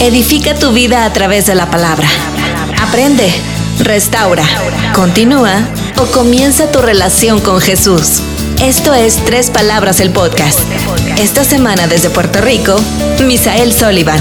Edifica tu vida a través de la palabra. Aprende, restaura, continúa o comienza tu relación con Jesús. Esto es Tres Palabras el Podcast. Esta semana desde Puerto Rico, Misael Sullivan.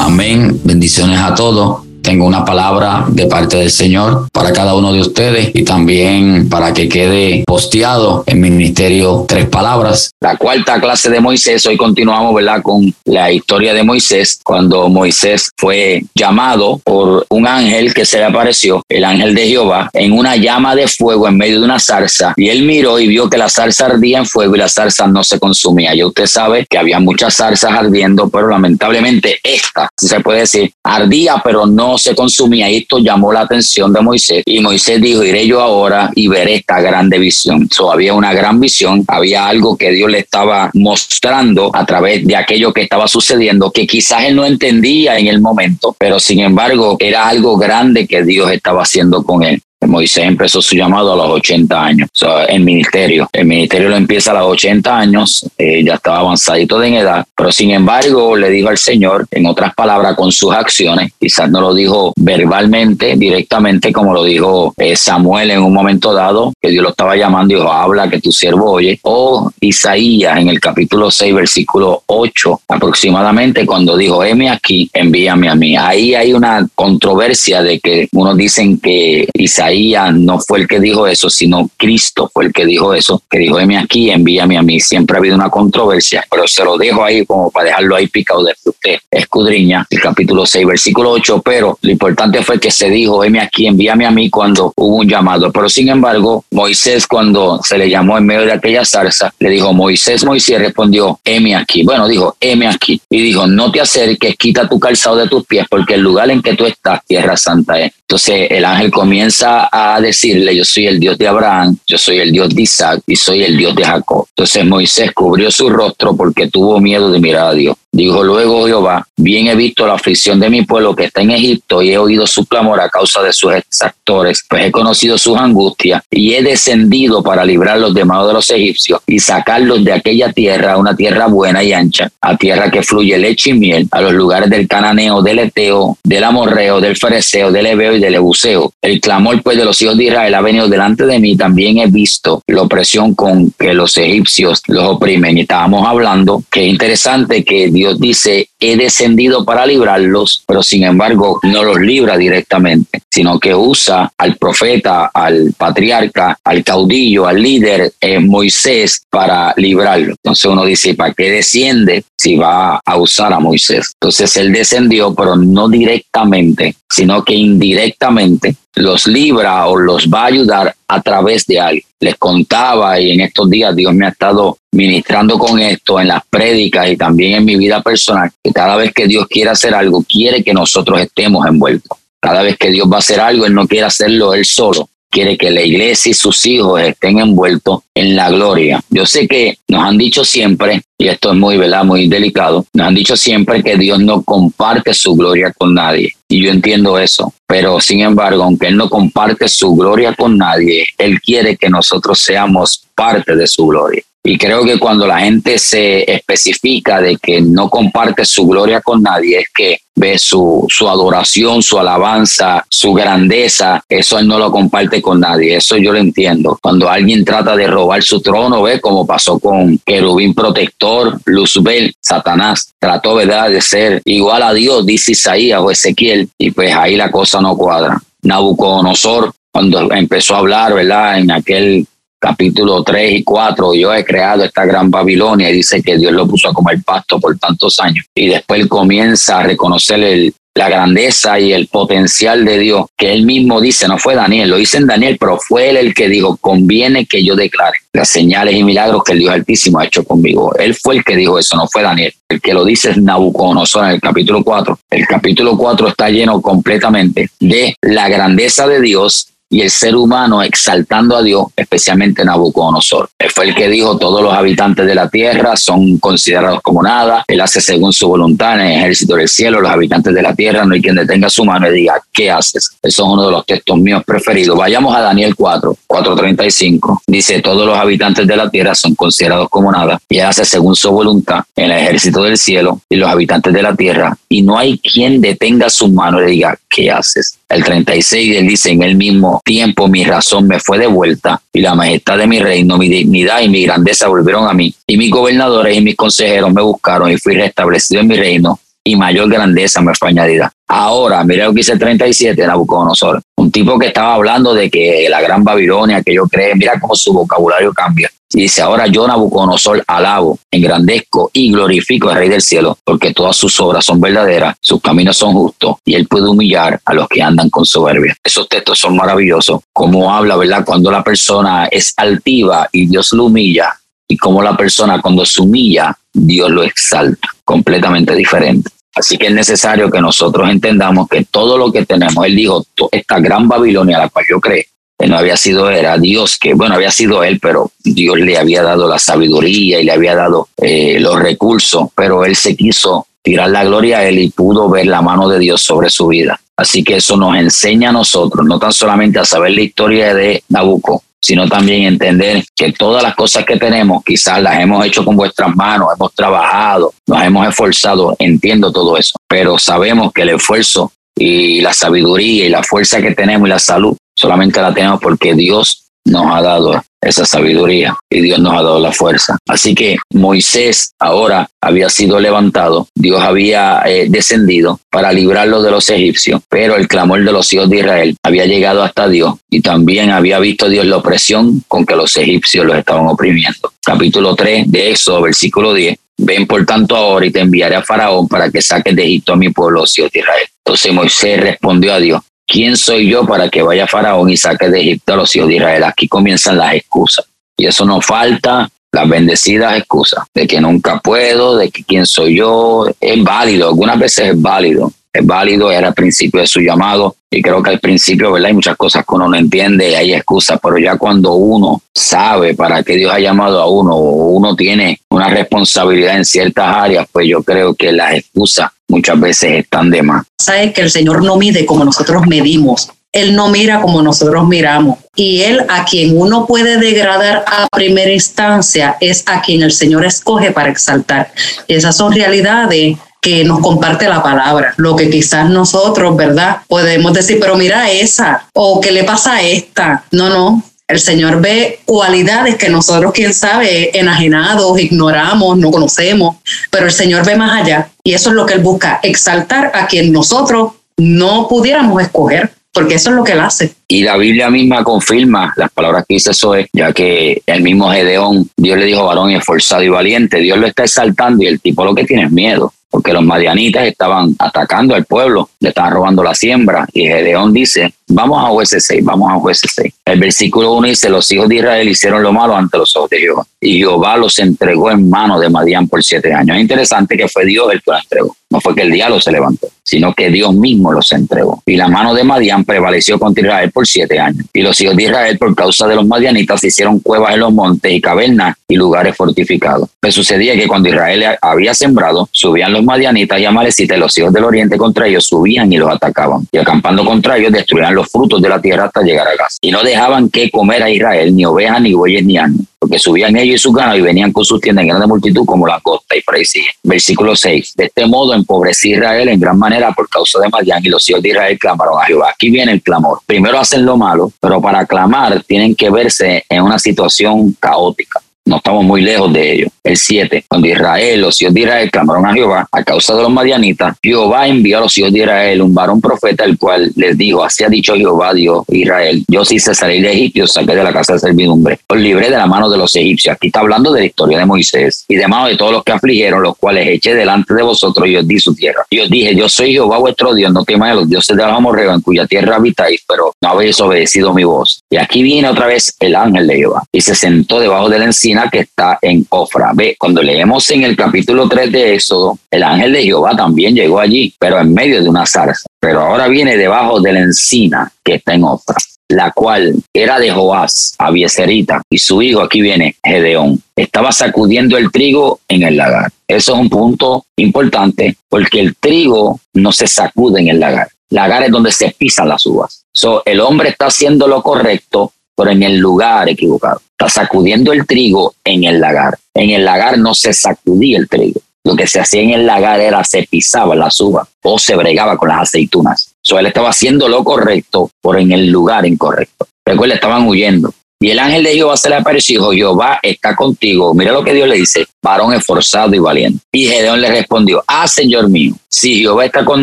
Amén. Bendiciones a todos tengo una palabra de parte del Señor para cada uno de ustedes y también para que quede posteado en Ministerio Tres Palabras. La cuarta clase de Moisés, hoy continuamos, ¿verdad? Con la historia de Moisés, cuando Moisés fue llamado por un ángel que se le apareció, el ángel de Jehová, en una llama de fuego en medio de una zarza. Y él miró y vio que la zarza ardía en fuego y la zarza no se consumía. Ya usted sabe que había muchas zarzas ardiendo, pero lamentablemente esta, si se puede decir, ardía, pero no se consumía. Y esto llamó la atención de Moisés. Y Moisés dijo, iré yo ahora y veré esta grande visión. So, había una gran visión, había algo que Dios le estaba mostrando a través de aquello que estaba sucediendo, que quizás él no entendía en el momento, pero sin embargo era algo grande que Dios estaba haciendo con él. Moisés empezó su llamado a los 80 años, o sea, el ministerio. El ministerio lo empieza a los 80 años, eh, ya estaba avanzadito de edad, pero sin embargo le dijo al Señor, en otras palabras, con sus acciones, quizás no lo dijo verbalmente, directamente, como lo dijo eh, Samuel en un momento dado, que Dios lo estaba llamando y dijo, habla que tu siervo oye, o Isaías en el capítulo 6, versículo 8 aproximadamente, cuando dijo, heme aquí, envíame a mí. Ahí hay una controversia de que unos dicen que Isaías no fue el que dijo eso, sino Cristo fue el que dijo eso, que dijo, heme aquí, envíame a mí. Siempre ha habido una controversia, pero se lo dejo ahí como para dejarlo ahí picado de usted escudriña, el capítulo 6, versículo 8, pero lo importante fue que se dijo, heme aquí, envíame a mí cuando hubo un llamado. Pero sin embargo, Moisés cuando se le llamó en medio de aquella zarza, le dijo, Moisés, Moisés respondió, heme aquí. Bueno, dijo, heme aquí. Y dijo, no te acerques, quita tu calzado de tus pies, porque el lugar en que tú estás, tierra santa es. Entonces el ángel comienza a decirle, yo soy el Dios de Abraham, yo soy el Dios de Isaac y soy el Dios de Jacob. Entonces Moisés cubrió su rostro porque tuvo miedo de mirar a Dios. Dijo luego Jehová, bien he visto la aflicción de mi pueblo que está en Egipto y he oído su clamor a causa de sus exactores, pues he conocido sus angustias y he descendido para librarlos de mano de los egipcios y sacarlos de aquella tierra, una tierra buena y ancha, a tierra que fluye leche y miel, a los lugares del cananeo, del eteo, del amorreo, del fereceo, del ebeo y del ebuseo. El clamor pues de los hijos de Israel ha venido delante de mí, también he visto la opresión con que los egipcios los oprimen. Y estábamos hablando que es interesante que Dios Dios dice, he descendido para librarlos, pero sin embargo no los libra directamente, sino que usa al profeta, al patriarca, al caudillo, al líder eh, Moisés para librarlo. Entonces uno dice, ¿para qué desciende si va a usar a Moisés? Entonces él descendió, pero no directamente, sino que indirectamente los libra o los va a ayudar a través de alguien. Les contaba y en estos días Dios me ha estado ministrando con esto en las prédicas y también en mi vida personal, que cada vez que Dios quiere hacer algo, quiere que nosotros estemos envueltos. Cada vez que Dios va a hacer algo, Él no quiere hacerlo Él solo, quiere que la iglesia y sus hijos estén envueltos en la gloria. Yo sé que nos han dicho siempre, y esto es muy, ¿verdad? muy delicado, nos han dicho siempre que Dios no comparte su gloria con nadie. Y yo entiendo eso. Pero sin embargo, aunque Él no comparte su gloria con nadie, Él quiere que nosotros seamos parte de su gloria. Y creo que cuando la gente se especifica de que no comparte su gloria con nadie, es que ve su, su adoración, su alabanza, su grandeza, eso él no lo comparte con nadie, eso yo lo entiendo. Cuando alguien trata de robar su trono, ve como pasó con querubín protector, Luzbel, Satanás, trató ¿verdad? de ser igual a Dios, dice Isaías o Ezequiel, y pues ahí la cosa no cuadra. Nabucodonosor, cuando empezó a hablar, ¿verdad? En aquel capítulo 3 y 4, yo he creado esta gran Babilonia y dice que Dios lo puso a comer pasto por tantos años. Y después él comienza a reconocer el, la grandeza y el potencial de Dios, que él mismo dice, no fue Daniel, lo dice en Daniel, pero fue él el que dijo, conviene que yo declare las señales y milagros que el Dios Altísimo ha hecho conmigo. Él fue el que dijo eso, no fue Daniel. El que lo dice es Nabucodonosor en el capítulo 4. El capítulo 4 está lleno completamente de la grandeza de Dios y el ser humano exaltando a Dios, especialmente Nabucodonosor. Él fue el que dijo, todos los habitantes de la tierra son considerados como nada, él hace según su voluntad en el ejército del cielo, los habitantes de la tierra, no hay quien detenga su mano y diga, ¿qué haces? Eso es uno de los textos míos preferidos. Vayamos a Daniel 4, 4.35. Dice, todos los habitantes de la tierra son considerados como nada, y él hace según su voluntad en el ejército del cielo y los habitantes de la tierra, y no hay quien detenga su mano y diga, ¿qué haces? El 36, él dice, en el mismo tiempo mi razón me fue devuelta y la majestad de mi reino, mi dignidad y mi grandeza volvieron a mí. Y mis gobernadores y mis consejeros me buscaron y fui restablecido en mi reino y mayor grandeza me fue añadida. Ahora, mira lo que dice el 37, Nabucodonosor, un tipo que estaba hablando de que la gran Babilonia que yo creo, mira cómo su vocabulario cambia. Y dice, ahora yo Nabucodonosor alabo, engrandezco y glorifico al Rey del Cielo, porque todas sus obras son verdaderas, sus caminos son justos, y él puede humillar a los que andan con soberbia. Esos textos son maravillosos, como habla, ¿verdad? Cuando la persona es altiva y Dios lo humilla, y como la persona cuando se humilla, Dios lo exalta, completamente diferente. Así que es necesario que nosotros entendamos que todo lo que tenemos, él dijo, esta gran Babilonia a la cual yo creé, que no había sido, era Dios, que bueno, había sido él, pero Dios le había dado la sabiduría y le había dado eh, los recursos, pero él se quiso tirar la gloria a él y pudo ver la mano de Dios sobre su vida. Así que eso nos enseña a nosotros, no tan solamente a saber la historia de Nabucco, sino también entender que todas las cosas que tenemos quizás las hemos hecho con vuestras manos, hemos trabajado, nos hemos esforzado, entiendo todo eso, pero sabemos que el esfuerzo y la sabiduría y la fuerza que tenemos y la salud solamente la tenemos porque Dios nos ha dado esa sabiduría y Dios nos ha dado la fuerza. Así que Moisés ahora había sido levantado, Dios había eh, descendido para librarlo de los egipcios, pero el clamor de los hijos de Israel había llegado hasta Dios y también había visto Dios la opresión con que los egipcios los estaban oprimiendo. Capítulo 3 de Éxodo, versículo 10. Ven por tanto ahora y te enviaré a Faraón para que saques de Egipto a mi pueblo, los hijos de Israel. Entonces Moisés respondió a Dios, ¿quién soy yo para que vaya Faraón y saque de Egipto a los hijos de Israel? Aquí comienzan las excusas. Y eso nos falta las bendecidas excusas de que nunca puedo, de que quién soy yo. Es válido, algunas veces es válido. Es válido, era el principio de su llamado. Y creo que al principio, ¿verdad? Hay muchas cosas que uno no entiende y hay excusas, pero ya cuando uno sabe para qué Dios ha llamado a uno, o uno tiene una responsabilidad en ciertas áreas, pues yo creo que las excusas muchas veces están de más. Sabe que el Señor no mide como nosotros medimos. Él no mira como nosotros miramos. Y Él a quien uno puede degradar a primera instancia es a quien el Señor escoge para exaltar. Esas son realidades que nos comparte la palabra. Lo que quizás nosotros, ¿verdad? Podemos decir, pero mira esa, o qué le pasa a esta. No, no. El Señor ve cualidades que nosotros, quién sabe, enajenados, ignoramos, no conocemos, pero el Señor ve más allá. Y eso es lo que Él busca, exaltar a quien nosotros no pudiéramos escoger porque eso es lo que él hace. Y la Biblia misma confirma las palabras que dice es ya que el mismo Gedeón, Dios le dijo varón esforzado y valiente, Dios lo está exaltando y el tipo lo que tiene es miedo porque los madianitas estaban atacando al pueblo, le estaban robando la siembra. Y Gedeón dice, vamos a jueces 6, vamos a jueces 6. El versículo 1 dice, los hijos de Israel hicieron lo malo ante los ojos de Jehová. Y Jehová los entregó en manos de Madián por siete años. Es interesante que fue Dios el que los entregó. No fue que el diablo se levantó, sino que Dios mismo los entregó. Y la mano de Madián prevaleció contra Israel por siete años. Y los hijos de Israel, por causa de los madianitas, hicieron cuevas en los montes y cavernas y lugares fortificados. Pues sucedía que cuando Israel había sembrado, subían los madianitas y amalecitas, y los hijos del oriente contra ellos subían y los atacaban. Y acampando contra ellos, destruían los frutos de la tierra hasta llegar a Gaza. Y no dejaban que comer a Israel ni ovejas, ni bueyes, ni asnos porque subían ellos y sus ganas y venían con sus tiendas en grande multitud como la costa y por ahí sigue. Versículo 6. De este modo empobrecí Israel en gran manera por causa de Madián y los hijos de Israel clamaron a Jehová. Aquí viene el clamor. Primero hacen lo malo, pero para clamar tienen que verse en una situación caótica. No estamos muy lejos de ello. El 7, cuando Israel, los hijos de Israel clamaron a Jehová a causa de los madianitas, Jehová envió a los hijos de Israel un varón profeta, el cual les dijo, así ha dicho Jehová Dios Israel, yo sí hice salir de Egipto, saqué de la casa de servidumbre, os libré de la mano de los egipcios. Aquí está hablando de la historia de Moisés y de mano de todos los que afligieron, los cuales eché delante de vosotros y os di su tierra. Y os dije, yo soy Jehová vuestro Dios, no temáis a los dioses de los amorreos en cuya tierra habitáis, pero no habéis obedecido mi voz. Y aquí viene otra vez el ángel de Jehová y se sentó debajo de la que está en Ofra. Ve, cuando leemos en el capítulo 3 de Éxodo, el ángel de Jehová también llegó allí, pero en medio de una zarza. Pero ahora viene debajo de la encina que está en Ofra. la cual era de Joás, Abieserita, y su hijo, aquí viene, Gedeón, estaba sacudiendo el trigo en el lagar. Eso es un punto importante porque el trigo no se sacude en el lagar. Lagar es donde se pisan las uvas. So, el hombre está haciendo lo correcto, pero en el lugar equivocado. Está sacudiendo el trigo en el lagar. En el lagar no se sacudía el trigo. Lo que se hacía en el lagar era se pisaba las uvas o se bregaba con las aceitunas. So, él estaba haciendo lo correcto, pero en el lugar incorrecto. Recuerda, estaban huyendo. Y el ángel de Jehová se le apareció y dijo, Jehová está contigo. Mira lo que Dios le dice, varón esforzado y valiente. Y Gedeón le respondió, ah, Señor mío, si Jehová está con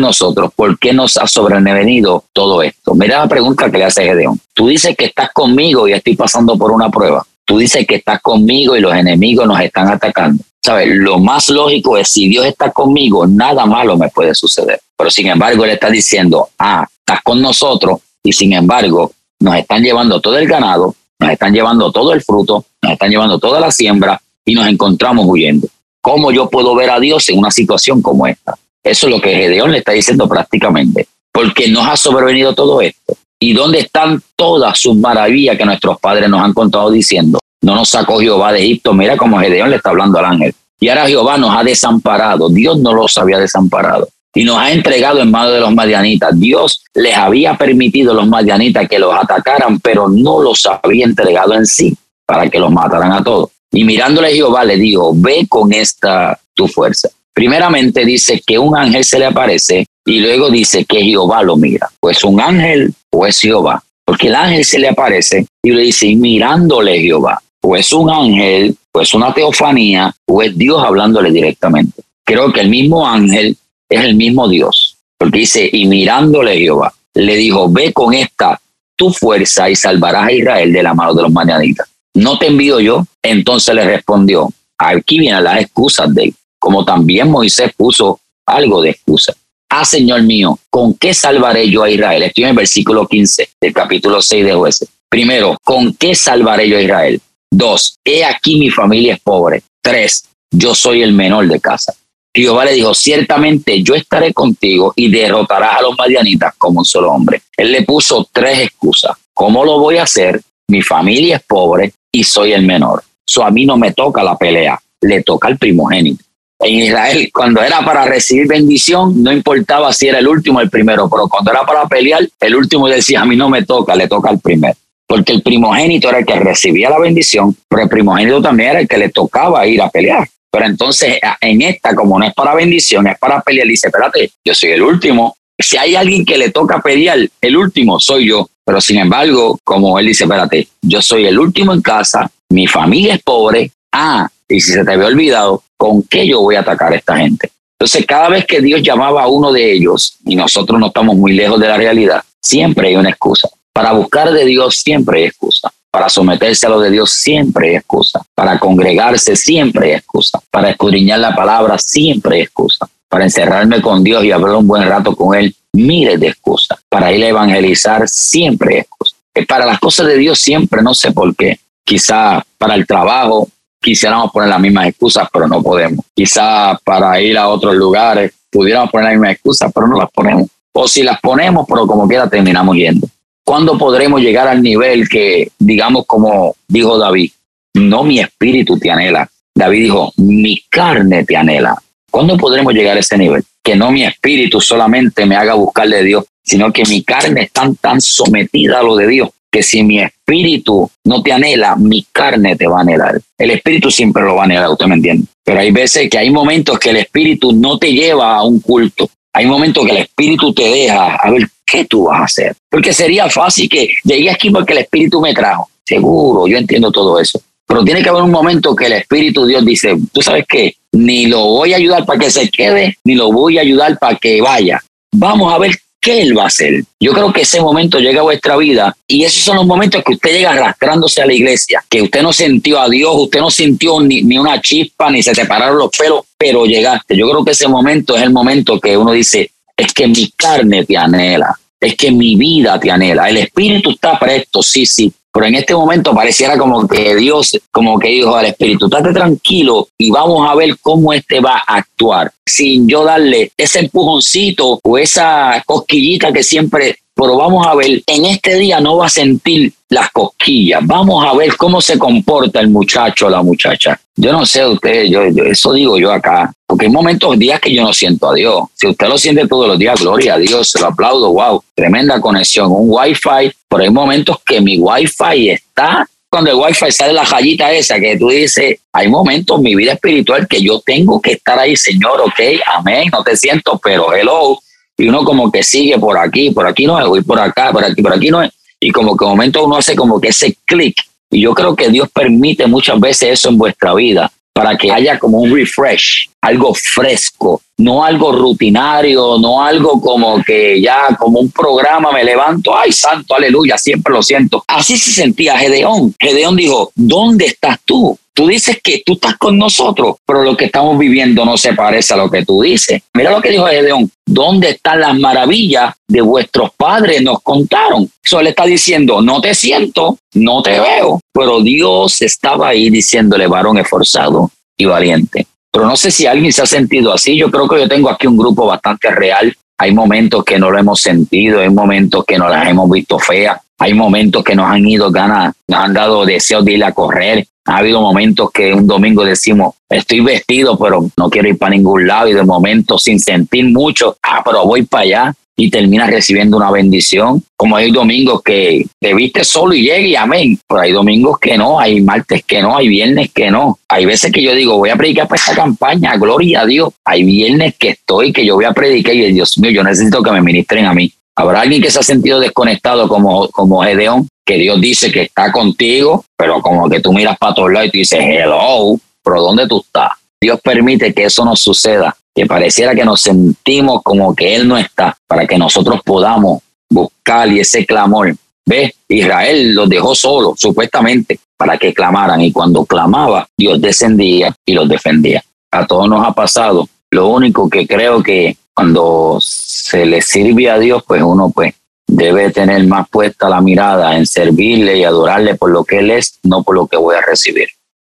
nosotros, ¿por qué nos ha sobrevenido todo esto? Mira la pregunta que le hace Gedeón. Tú dices que estás conmigo y estoy pasando por una prueba. Tú dices que estás conmigo y los enemigos nos están atacando. ¿Sabes? Lo más lógico es si Dios está conmigo, nada malo me puede suceder. Pero sin embargo, él está diciendo, ah, estás con nosotros y sin embargo, nos están llevando todo el ganado, nos están llevando todo el fruto, nos están llevando toda la siembra y nos encontramos huyendo. ¿Cómo yo puedo ver a Dios en una situación como esta? Eso es lo que Gedeón le está diciendo prácticamente, porque nos ha sobrevenido todo esto. ¿Y dónde están todas sus maravillas que nuestros padres nos han contado diciendo? No nos sacó Jehová de Egipto. Mira cómo Gedeón le está hablando al ángel. Y ahora Jehová nos ha desamparado. Dios no los había desamparado. Y nos ha entregado en manos de los madianitas. Dios les había permitido a los madianitas que los atacaran, pero no los había entregado en sí para que los mataran a todos. Y mirándole Jehová le dijo, ve con esta tu fuerza. Primeramente dice que un ángel se le aparece y luego dice que Jehová lo mira. Pues un ángel o es Jehová. Porque el ángel se le aparece y le dice, mirándole Jehová. O es un ángel, o es una teofanía, o es Dios hablándole directamente. Creo que el mismo ángel es el mismo Dios. Porque dice, y mirándole Jehová, le dijo, ve con esta tu fuerza y salvarás a Israel de la mano de los mañanitas. No te envío yo. Entonces le respondió, aquí vienen las excusas de él, como también Moisés puso algo de excusa ah, Señor mío, ¿con qué salvaré yo a Israel? Estoy en el versículo 15 del capítulo 6 de jueces. Primero, ¿con qué salvaré yo a Israel? Dos, he aquí mi familia es pobre. Tres, yo soy el menor de casa. Jehová le dijo, ciertamente yo estaré contigo y derrotarás a los madianitas como un solo hombre. Él le puso tres excusas. ¿Cómo lo voy a hacer? Mi familia es pobre y soy el menor. So a mí no me toca la pelea, le toca al primogénito en Israel, cuando era para recibir bendición, no importaba si era el último o el primero, pero cuando era para pelear, el último decía, a mí no me toca, le toca al primero. Porque el primogénito era el que recibía la bendición, pero el primogénito también era el que le tocaba ir a pelear. Pero entonces en esta, como no es para bendición, es para pelear, dice, espérate, yo soy el último. Si hay alguien que le toca pelear, el último soy yo. Pero sin embargo, como él dice, espérate, yo soy el último en casa, mi familia es pobre, ah, y si se te había olvidado, ¿con qué yo voy a atacar a esta gente? Entonces, cada vez que Dios llamaba a uno de ellos, y nosotros no estamos muy lejos de la realidad, siempre hay una excusa. Para buscar de Dios siempre hay excusa. Para someterse a lo de Dios siempre hay excusa. Para congregarse siempre hay excusa. Para escudriñar la palabra siempre hay excusa. Para encerrarme con Dios y hablar un buen rato con Él, miles de excusas. Para ir a evangelizar siempre hay excusa. Para las cosas de Dios siempre, no sé por qué. Quizá para el trabajo, quisiéramos poner las mismas excusas, pero no podemos. Quizá para ir a otros lugares pudiéramos poner las mismas excusas, pero no las ponemos. O si las ponemos, pero como quiera terminamos yendo. ¿Cuándo podremos llegar al nivel que, digamos, como dijo David, no mi espíritu te anhela? David dijo, mi carne te anhela. ¿Cuándo podremos llegar a ese nivel? Que no mi espíritu solamente me haga buscar de Dios, sino que mi carne está tan sometida a lo de Dios que si mi espíritu no te anhela, mi carne te va a anhelar. El espíritu siempre lo va a anhelar, usted me entiende. Pero hay veces que hay momentos que el espíritu no te lleva a un culto. Hay momentos que el espíritu te deja a ver qué tú vas a hacer. Porque sería fácil que llegué aquí porque el espíritu me trajo. Seguro, yo entiendo todo eso. Pero tiene que haber un momento que el espíritu Dios dice, tú sabes qué, ni lo voy a ayudar para que se quede, ni lo voy a ayudar para que vaya. Vamos a ver ¿qué Él va a hacer? Yo creo que ese momento llega a vuestra vida y esos son los momentos que usted llega arrastrándose a la iglesia, que usted no sintió a Dios, usted no sintió ni, ni una chispa, ni se te pararon los pelos, pero llegaste. Yo creo que ese momento es el momento que uno dice, es que mi carne te anhela, es que mi vida te anhela. El espíritu está presto, sí, sí, Pero en este momento pareciera como que Dios, como que dijo al Espíritu, estate tranquilo y vamos a ver cómo este va a actuar, sin yo darle ese empujoncito o esa cosquillita que siempre pero vamos a ver, en este día no va a sentir las cosquillas, vamos a ver cómo se comporta el muchacho o la muchacha. Yo no sé usted, yo, eso digo yo acá, porque hay momentos, días que yo no siento a Dios. Si usted lo siente todos los días, gloria a Dios, se lo aplaudo, wow, tremenda conexión, un wifi, pero hay momentos que mi wifi está cuando el wifi sale la rayita esa que tú dices, hay momentos en mi vida espiritual que yo tengo que estar ahí, Señor, ok, amén, no te siento, pero hello, y uno como que sigue por aquí, por aquí no es, voy por acá, por aquí, por aquí no. Es, y como que un momento uno hace como que ese clic, y yo creo que Dios permite muchas veces eso en vuestra vida, para que haya como un refresh, algo fresco, no algo rutinario, no algo como que ya como un programa me levanto, ay santo, aleluya, siempre lo siento. Así se sentía Gedeón. Gedeón dijo, ¿dónde estás tú? Tú dices que tú estás con nosotros, pero lo que estamos viviendo no se parece a lo que tú dices. Mira lo que dijo Gedeón. ¿Dónde están las maravillas de vuestros padres? Nos contaron. Eso le está diciendo, no te siento, no te veo. Pero Dios estaba ahí diciéndole, varón esforzado y valiente. Pero no sé si alguien se ha sentido así. Yo creo que yo tengo aquí un grupo bastante real. Hay momentos que no lo hemos sentido, hay momentos que no las hemos visto feas, hay momentos que nos han ido ganas, nos han dado deseos de ir a correr, ha habido momentos que un domingo decimos, estoy vestido, pero no quiero ir para ningún lado y de momento sin sentir mucho, ah, pero voy para allá y terminas recibiendo una bendición. Como hay domingos que te viste solo y llegue y amén, pero hay domingos que no, hay martes que no, hay viernes que no. Hay veces que yo digo, voy a predicar para esta campaña, gloria a Dios. Hay viernes que estoy, que yo voy a predicar y Dios mío, yo necesito que me ministren a mí. ¿Habrá alguien que se ha sentido desconectado como, como Gedeón? que Dios dice que está contigo, pero como que tú miras para todos lados y tú dices, hello, pero ¿dónde tú estás? Dios permite que eso nos suceda, que pareciera que nos sentimos como que Él no está, para que nosotros podamos buscar y ese clamor. ¿Ves? Israel los dejó solos, supuestamente, para que clamaran. Y cuando clamaba, Dios descendía y los defendía. A todos nos ha pasado. Lo único que creo que cuando se le sirve a Dios, pues uno pues debe tener más puesta la mirada en servirle y adorarle por lo que Él es, no por lo que voy a recibir.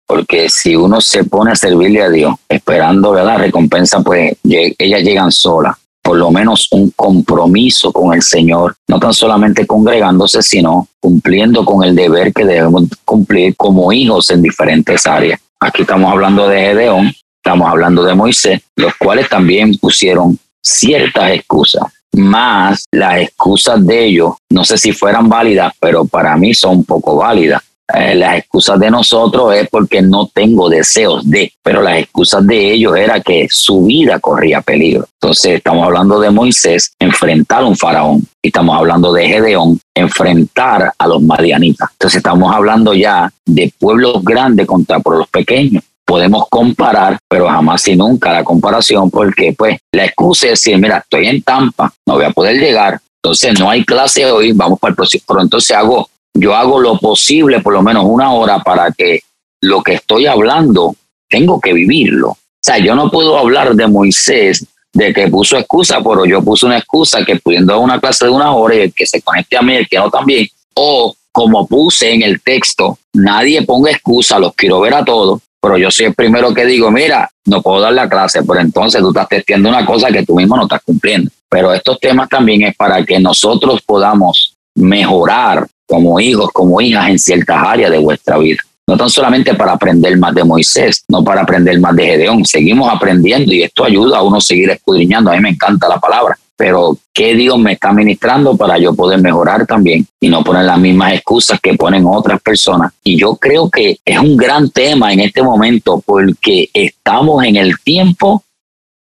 Porque si uno se pone a servirle a Dios, esperando la recompensa, pues ellas llegan solas. Por lo menos un compromiso con el Señor, no tan solamente congregándose, sino cumpliendo con el deber que debemos cumplir como hijos en diferentes áreas. Aquí estamos hablando de Gedeón, estamos hablando de Moisés, los cuales también pusieron ciertas excusas más las excusas de ellos, no sé si fueran válidas, pero para mí son poco válidas. Eh, las excusas de nosotros es porque no tengo deseos de, pero las excusas de ellos era que su vida corría peligro. Entonces estamos hablando de Moisés enfrentar a un faraón y estamos hablando de Gedeón enfrentar a los madianitas. Entonces estamos hablando ya de pueblos grandes contra pueblos pequeños podemos comparar, pero jamás y nunca la comparación, porque pues la excusa es decir, mira, estoy en Tampa, no voy a poder llegar, entonces no hay clase hoy, vamos para el próximo, pero entonces hago, yo hago lo posible, por lo menos una hora, para que lo que estoy hablando, tengo que vivirlo. O sea, yo no puedo hablar de Moisés, de que puso excusa, pero yo puse una excusa que pudiendo dar una clase de una hora y el que se conecte a mí, el que no también, o como puse en el texto, nadie ponga excusa, los quiero ver a todos, pero yo soy el primero que digo, mira, no puedo dar la clase, pero entonces tú estás testiendo una cosa que tú mismo no estás cumpliendo. Pero estos temas también es para que nosotros podamos mejorar como hijos, como hijas en ciertas áreas de vuestra vida. No tan solamente para aprender más de Moisés, no para aprender más de Gedeón. Seguimos aprendiendo y esto ayuda a uno a seguir escudriñando. A mí me encanta la palabra pero ¿qué Dios me está ministrando para yo poder mejorar también y no poner las mismas excusas que ponen otras personas? Y yo creo que es un gran tema en este momento porque estamos en el tiempo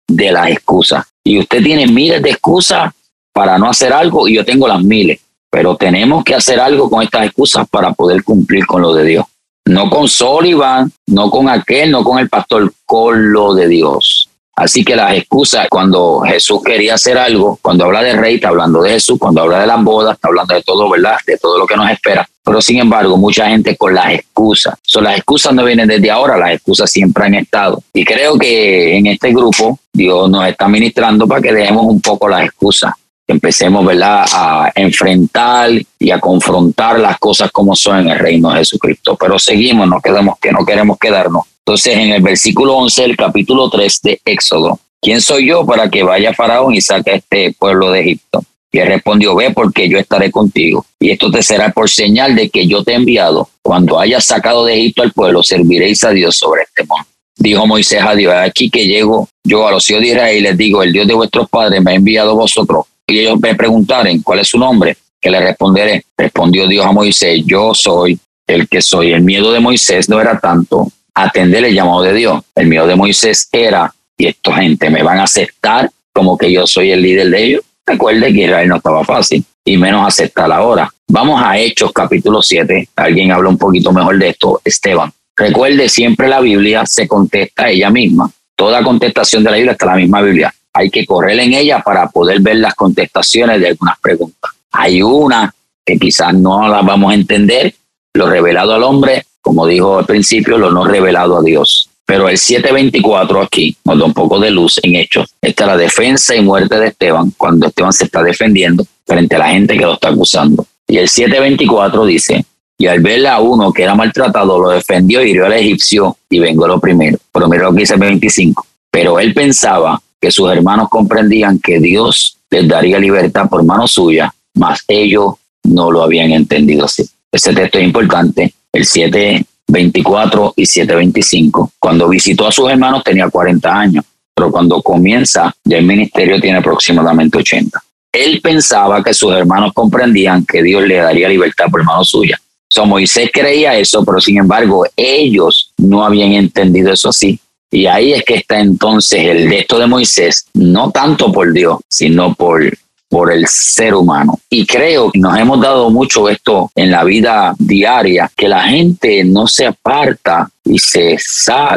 de las excusas. Y usted tiene miles de excusas para no hacer algo y yo tengo las miles, pero tenemos que hacer algo con estas excusas para poder cumplir con lo de Dios. No con Sullivan, no con aquel, no con el pastor, con lo de Dios. Así que las excusas, cuando Jesús quería hacer algo, cuando habla de rey, está hablando de Jesús, cuando habla de las bodas, está hablando de todo, ¿verdad? De todo lo que nos espera. Pero sin embargo, mucha gente con las excusas. Son las excusas no vienen desde ahora, las excusas siempre han estado. Y creo que en este grupo Dios nos está ministrando para que dejemos un poco las excusas empecemos, ¿verdad?, a enfrentar y a confrontar las cosas como son en el reino de Jesucristo. Pero seguimos, no quedamos que no queremos quedarnos. Entonces, en el versículo 11 del capítulo 3 de Éxodo, ¿quién soy yo para que vaya Faraón y saque a este pueblo de Egipto? Y él respondió, ve porque yo estaré contigo. Y esto te será por señal de que yo te he enviado. Cuando hayas sacado de Egipto al pueblo, serviréis a Dios sobre este monte. Dijo Moisés a Dios, aquí que llego yo a los hijos de Israel y les digo, el Dios de vuestros padres me ha enviado a vosotros. Y ellos me preguntaren, ¿cuál es su nombre? Que le responderé. Respondió Dios a Moisés, yo soy el que soy. El miedo de Moisés no era tanto atender el llamado de Dios. El miedo de Moisés era, y esta gente me van a aceptar como que yo soy el líder de ellos. Recuerde que Israel no estaba fácil y menos aceptar ahora. Vamos a Hechos capítulo 7. Alguien habla un poquito mejor de esto, Esteban. Recuerde, siempre la Biblia se contesta ella misma. Toda contestación de la Biblia está en la misma Biblia. Hay que correr en ella para poder ver las contestaciones de algunas preguntas. Hay una que quizás no la vamos a entender, lo revelado al hombre, como dijo al principio, lo no revelado a Dios. Pero el 724 aquí nos da un poco de luz en hechos. Esta es la defensa y muerte de Esteban, cuando Esteban se está defendiendo frente a la gente que lo está acusando. Y el 724 dice, y al verle a uno que era maltratado, lo defendió y hirió al egipcio y vengó lo primero. Pero mira lo que dice el 25. Pero él pensaba que sus hermanos comprendían que Dios les daría libertad por mano suya, mas ellos no lo habían entendido así. Ese texto es importante. El 724 y 725. Cuando visitó a sus hermanos tenía 40 años, pero cuando comienza ya el ministerio tiene aproximadamente 80. Él pensaba que sus hermanos comprendían que Dios le daría libertad por mano suya, So, Moisés creía eso, pero sin embargo ellos no habían entendido eso así. Y ahí es que está entonces el texto de Moisés, no tanto por Dios, sino por, por el ser humano. Y creo que nos hemos dado mucho esto en la vida diaria, que la gente no se aparta y se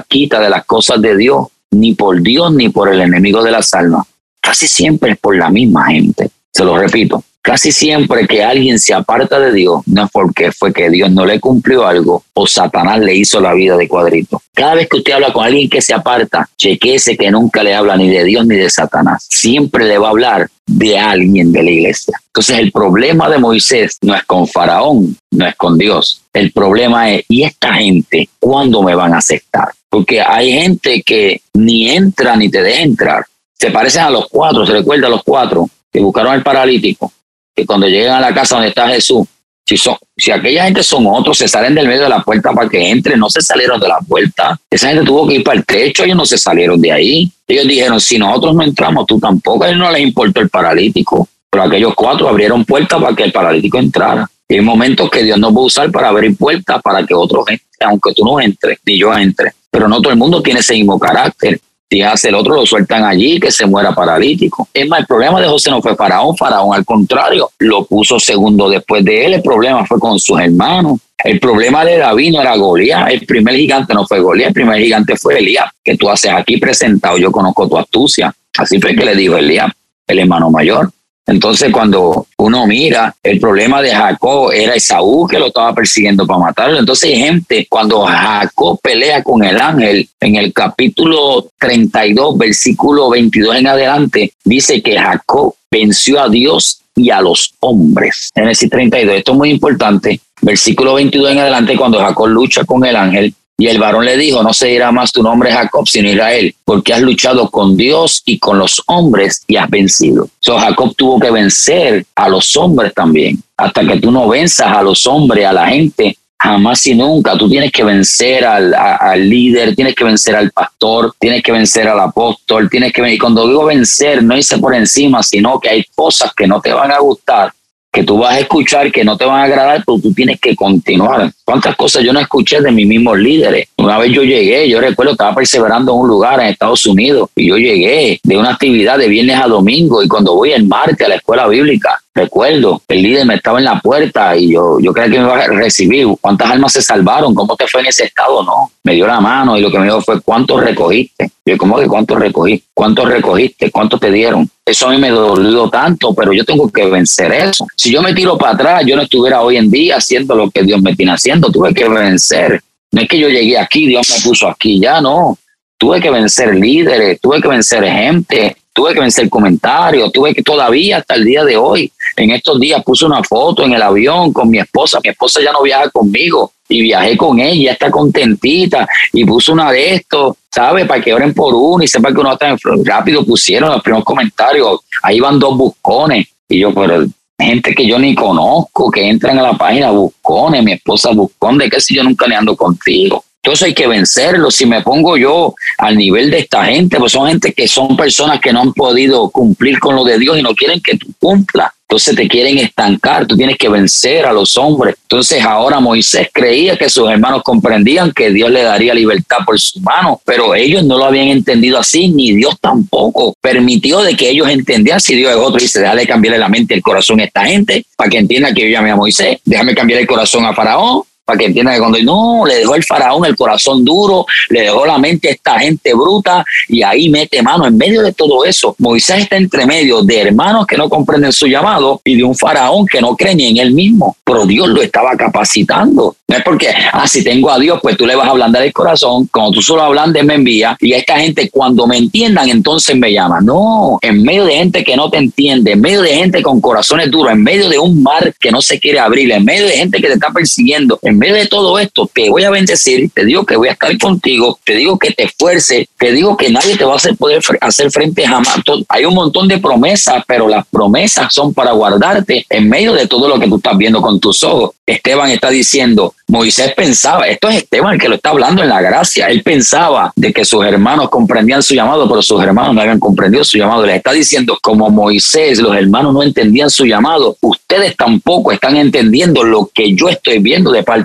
quita de las cosas de Dios, ni por Dios ni por el enemigo de las almas. Casi siempre es por la misma gente. Se lo repito, Casi siempre que alguien se aparta de Dios, no es porque fue que Dios no le cumplió algo o Satanás le hizo la vida de cuadrito. Cada vez que usted habla con alguien que se aparta, chequese que nunca le habla ni de Dios ni de Satanás. Siempre le va a hablar de alguien de la iglesia. Entonces el problema de Moisés no es con Faraón, no es con Dios. El problema es, ¿y esta gente cuándo me van a aceptar? Porque hay gente que ni entra ni te deja entrar. Se parecen a los cuatro, se recuerda a los cuatro que buscaron al paralítico que cuando llegan a la casa donde está Jesús, si, son, si aquella gente son otros, se salen del medio de la puerta para que entren, no se salieron de la puerta. Esa gente tuvo que ir para el techo, ellos no se salieron de ahí. Ellos dijeron, si nosotros no entramos, tú tampoco. A ellos no les importó el paralítico. Pero aquellos cuatro abrieron puertas para que el paralítico entrara. Y hay momentos que Dios nos va a usar para abrir puertas para que otros entren, aunque tú no entres, ni yo entre. Pero no todo el mundo tiene ese mismo carácter. Si hace el otro, lo sueltan allí, que se muera paralítico. Es más, el problema de José no fue Faraón, Faraón al contrario, lo puso segundo después de él. El problema fue con sus hermanos. El problema de David no era Goliat, el primer gigante no fue Goliat, el primer gigante fue Elías, que tú haces aquí presentado, yo conozco tu astucia. Así fue que le dijo Elías, el hermano mayor. Entonces, cuando uno mira, el problema de Jacob era Esaú que lo estaba persiguiendo para matarlo. Entonces, gente, cuando Jacob pelea con el ángel, en el capítulo 32, versículo 22 en adelante, dice que Jacob venció a Dios y a los hombres. El 32, esto es muy importante. Versículo 22 en adelante, cuando Jacob lucha con el ángel, y el varón le dijo, no se dirá más tu nombre Jacob, sino Israel, porque has luchado con Dios y con los hombres y has vencido. So Jacob tuvo que vencer a los hombres también. Hasta que tú no venzas a los hombres, a la gente, jamás y nunca. Tú tienes que vencer al, al, líder, tienes que vencer al pastor, tienes que vencer al apóstol, tienes que vencer. Y cuando digo vencer, no hice por encima, sino que hay cosas que no te van a gustar que tú vas a escuchar que no te van a agradar, pero tú tienes que continuar. ¿Cuántas cosas yo no escuché de mis mismos líderes? Una vez yo llegué, yo recuerdo, estaba perseverando en un lugar en Estados Unidos y yo llegué de una actividad de viernes a domingo y cuando voy el martes a la escuela bíblica, recuerdo, el líder me estaba en la puerta y yo, yo creía que me iba a recibir. ¿Cuántas almas se salvaron? ¿Cómo te fue en ese estado? No. Me dio la mano y lo que me dijo fue, ¿cuántos recogiste? Yo, ¿cómo que cuántos recogí? ¿Cuántos recogiste? ¿Cuántos te dieron? Eso a mí me dolió tanto, pero yo tengo que vencer eso. Si yo me tiro para atrás, yo no estuviera hoy en día haciendo lo que Dios me tiene haciendo. Tuve que vencer. No es que yo llegué aquí, Dios me puso aquí, ya no. Tuve que vencer líderes, tuve que vencer gente tuve que vencer comentarios, tuve que todavía hasta el día de hoy, en estos días puse una foto en el avión con mi esposa, mi esposa ya no viaja conmigo y viajé con ella, está contentita y puso una de estos, ¿sabes? Para que oren por uno y sepa que uno está rápido, pusieron los primeros comentarios, ahí van dos buscones y yo, pero gente que yo ni conozco, que entran a la página buscones, mi esposa buscón, de que si yo nunca le ando contigo. Entonces hay que vencerlo. Si me pongo yo al nivel de esta gente, pues son gente que son personas que no han podido cumplir con lo de Dios y no quieren que tú cumplas. Entonces te quieren estancar, tú tienes que vencer a los hombres. Entonces ahora Moisés creía que sus hermanos comprendían que Dios le daría libertad por su mano, pero ellos no lo habían entendido así, ni Dios tampoco permitió de que ellos entendieran si Dios es otro. Dice, déjame cambiarle la mente el corazón a esta gente para que entienda que yo llamé a Moisés, déjame cambiar el corazón a Faraón para que entiendan que cuando no, le dejó el faraón el corazón duro, le dejó la mente a esta gente bruta y ahí mete mano. En medio de todo eso, Moisés está entre medio de hermanos que no comprenden su llamado y de un faraón que no cree ni en él mismo. Pero Dios lo estaba capacitando. No es porque, ah, si tengo a Dios, pues tú le vas a ablandar el corazón. Cuando tú solo ablandes, me envía. Y a esta gente, cuando me entiendan, entonces me llama. No, en medio de gente que no te entiende, en medio de gente con corazones duros, en medio de un mar que no se quiere abrir, en medio de gente que te está persiguiendo, en medio de todo esto, te voy a bendecir, te digo que voy a estar contigo, te digo que te esfuerce, te digo que nadie te va a hacer poder hacer frente jamás. Hay un montón de promesas, pero las promesas son para guardarte en medio de todo lo que tú estás viendo con tus ojos. Esteban está diciendo, Moisés pensaba, esto es Esteban que lo está hablando en la gracia, él pensaba de que sus hermanos comprendían su llamado, pero sus hermanos no habían comprendido su llamado. Les está diciendo, como Moisés, los hermanos no entendían su llamado, ustedes tampoco están entendiendo lo que yo estoy viendo de parte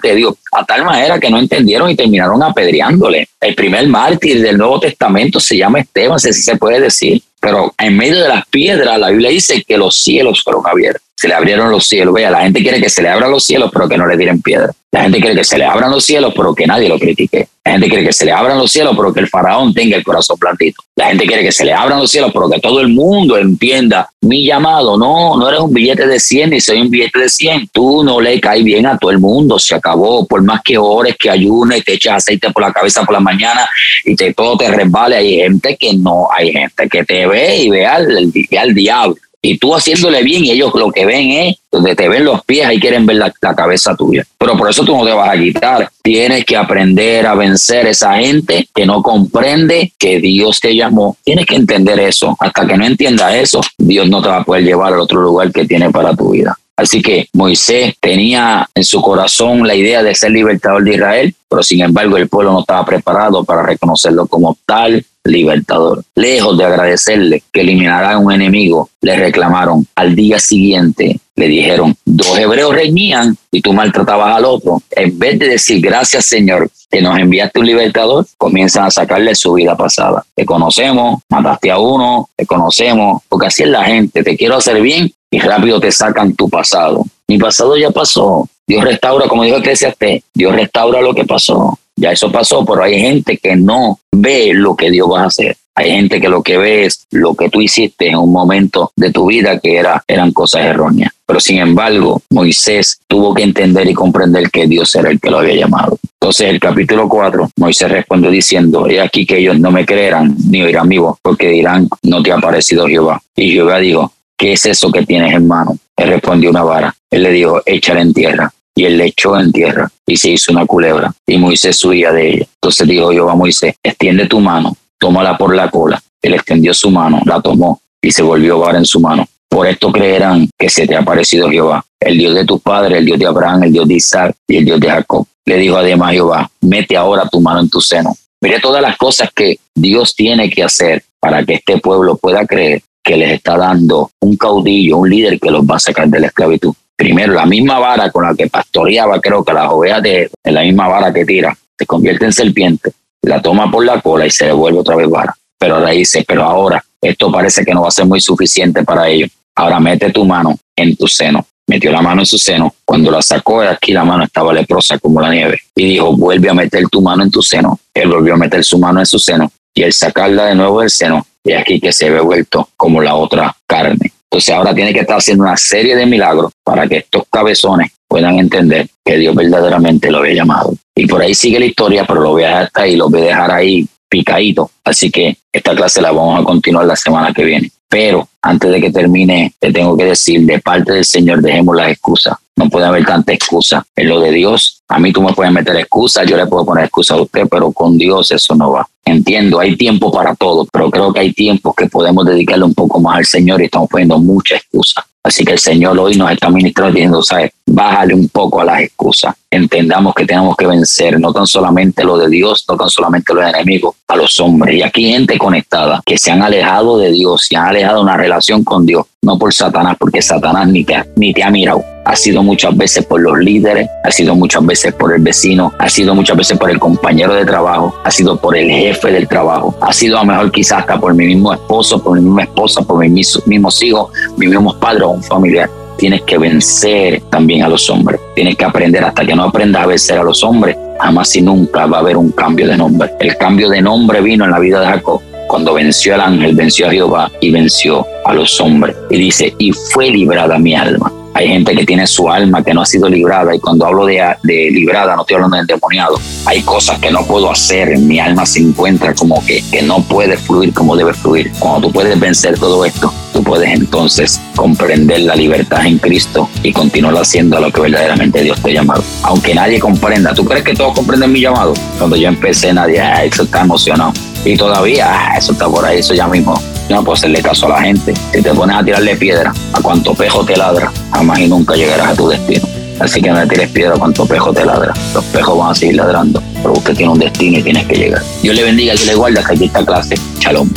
a tal manera que no entendieron y terminaron apedreándole. El primer mártir del Nuevo Testamento se llama Esteban, si se puede decir, pero en medio de las piedras la Biblia dice que los cielos fueron abiertos se le abrieron los cielos. Vea, la gente quiere que se le abran los cielos, pero que no le tiren piedra. La gente quiere que se le abran los cielos, pero que nadie lo critique. La gente quiere que se le abran los cielos, pero que el faraón tenga el corazón plantito. La gente quiere que se le abran los cielos, pero que todo el mundo entienda mi llamado. No, no eres un billete de 100 ni soy un billete de 100. Tú no le caes bien a todo el mundo. Se acabó. Por más que ores, que ayunes, te echas aceite por la cabeza por la mañana y te, todo te resbale. Hay gente que no, hay gente que te ve y ve al, ve al diablo y tú haciéndole bien y ellos lo que ven es donde te ven los pies y quieren ver la, cabeza tuya. Pero por eso tú no te vas a quitar. Tienes que aprender a vencer esa gente que no comprende que Dios te llamó. Tienes que entender eso. Hasta que no entiendas eso, Dios no te va a poder llevar al otro lugar que tiene para tu vida. Así que Moisés tenía en su corazón la idea de ser libertador de Israel, pero sin embargo el pueblo no estaba preparado para reconocerlo como tal libertador. Lejos de agradecerle que eliminara a un enemigo, le reclamaron. Al día siguiente le dijeron, dos hebreos reñían y tú maltratabas al otro. En vez de decir gracias Señor que nos enviaste un libertador, comienzan a sacarle su vida pasada. Te conocemos, mataste a uno, te conocemos, porque así es la gente, te quiero hacer bien y rápido te sacan tu pasado. Mi pasado ya pasó. Dios restaura, como dijo Eclesiastes, Dios restaura lo que pasó. Ya eso pasó, pero hay gente que no ve lo que Dios va a hacer. Hay gente que lo que ve es lo que tú hiciste en un momento de tu vida que era, eran cosas erróneas. Pero sin embargo, Moisés tuvo que entender y comprender que Dios era el que lo había llamado. Entonces, el capítulo 4, Moisés respondió diciendo, he aquí que ellos no me creerán ni oirán mi voz, porque dirán, no te ha parecido Jehová. Y Jehová dijo, ¿qué es eso que tienes en mano? Él respondió una vara. Él le dijo, échale en tierra. Y él le echó en tierra y se hizo una culebra. Y Moisés subía de ella. Entonces dijo Jehová a Moisés, extiende tu mano, tómala por la cola. Él extendió su mano, la tomó y se volvió vara en su mano. Por esto creerán que se te ha parecido Jehová, el Dios de tu padre, el Dios de Abraham, el Dios de Isaac y el Dios de Jacob. Le dijo además Jehová, mete ahora tu mano en tu seno. Mire todas las cosas que Dios tiene que hacer para que este pueblo pueda creer que les está dando un caudillo, un líder que los va a sacar de la esclavitud. Primero, la misma vara con la que pastoreaba, creo que las ovejas de, la misma vara que tira, se convierte en serpiente, la toma por la cola y se devuelve otra vez vara. Pero ahora dice, pero ahora esto parece que no va a ser muy suficiente para ellos. Ahora mete tu mano en tu seno. Metió la mano en su seno. Cuando la sacó de aquí, la mano estaba leprosa como la nieve. Y dijo, vuelve a meter tu mano en tu seno. Él volvió a meter su mano en su seno. Y al sacarla de nuevo del seno, y aquí que se ve vuelto como la otra carne. Entonces ahora tiene que estar haciendo una serie de milagros para que estos cabezones puedan entender que Dios verdaderamente lo había llamado. Y por ahí sigue la historia, pero lo voy a dejar hasta ahí, lo voy a dejar ahí picadito. Así que esta clase la vamos a continuar la semana que viene. Pero antes de que termine, te tengo que decir, de parte del Señor, dejemos las excusas. No puede haber tanta excusa. En lo de Dios, a mí tú me puedes meter excusas, yo le puedo poner excusas a usted, pero con Dios eso no va. Entiendo, hay tiempo para todo, pero creo que hay tiempos que podemos dedicarle un poco más al Señor y estamos poniendo mucha excusa. Así que el Señor hoy nos está ministrando diciendo, ¿sabes? Bájale un poco a las excusas. Entendamos que tenemos que vencer no tan solamente lo de Dios, no tan solamente los enemigos, a los hombres. Y aquí gente conectada que se han alejado de Dios, se han alejado de una relación con Dios, no por Satanás, porque Satanás ni te, ni te ha mirado. Ha sido muchas veces por los líderes, ha sido muchas veces por el vecino, ha sido muchas veces por el compañero de trabajo, ha sido por el jefe del trabajo, ha sido a lo mejor quizás hasta por mi mismo esposo, por mi misma esposa, por mis mismos hijos, mis mismos padres o un familiar tienes que vencer también a los hombres. Tienes que aprender hasta que no aprendas a vencer a los hombres, jamás y nunca va a haber un cambio de nombre. El cambio de nombre vino en la vida de Jacob cuando venció al ángel, venció a Jehová y venció a los hombres. Y dice, y fue librada mi alma. Hay gente que tiene su alma que no ha sido librada y cuando hablo de, de librada no estoy hablando de endemoniado. Hay cosas que no puedo hacer, mi alma se encuentra como que, que no puede fluir como debe fluir. Cuando tú puedes vencer todo esto, tú puedes entonces comprender la libertad en Cristo y continuar haciendo lo que verdaderamente Dios te ha llamado. Aunque nadie comprenda, ¿tú crees que todos comprenden mi llamado? Cuando yo empecé nadie, ah, eso está emocionado. Y todavía, ah, eso está por ahí, eso ya mismo no puedo hacerle caso a la gente. Si te pones a tirarle piedra a cuanto pejo te ladra, jamás y nunca llegarás a tu destino. Así que no le tires piedra a cuanto pejo te ladra. Los pejos van a seguir ladrando, pero usted tiene un destino y tienes que llegar. Dios le bendiga, y le guarda que aquí está clase. Shalom.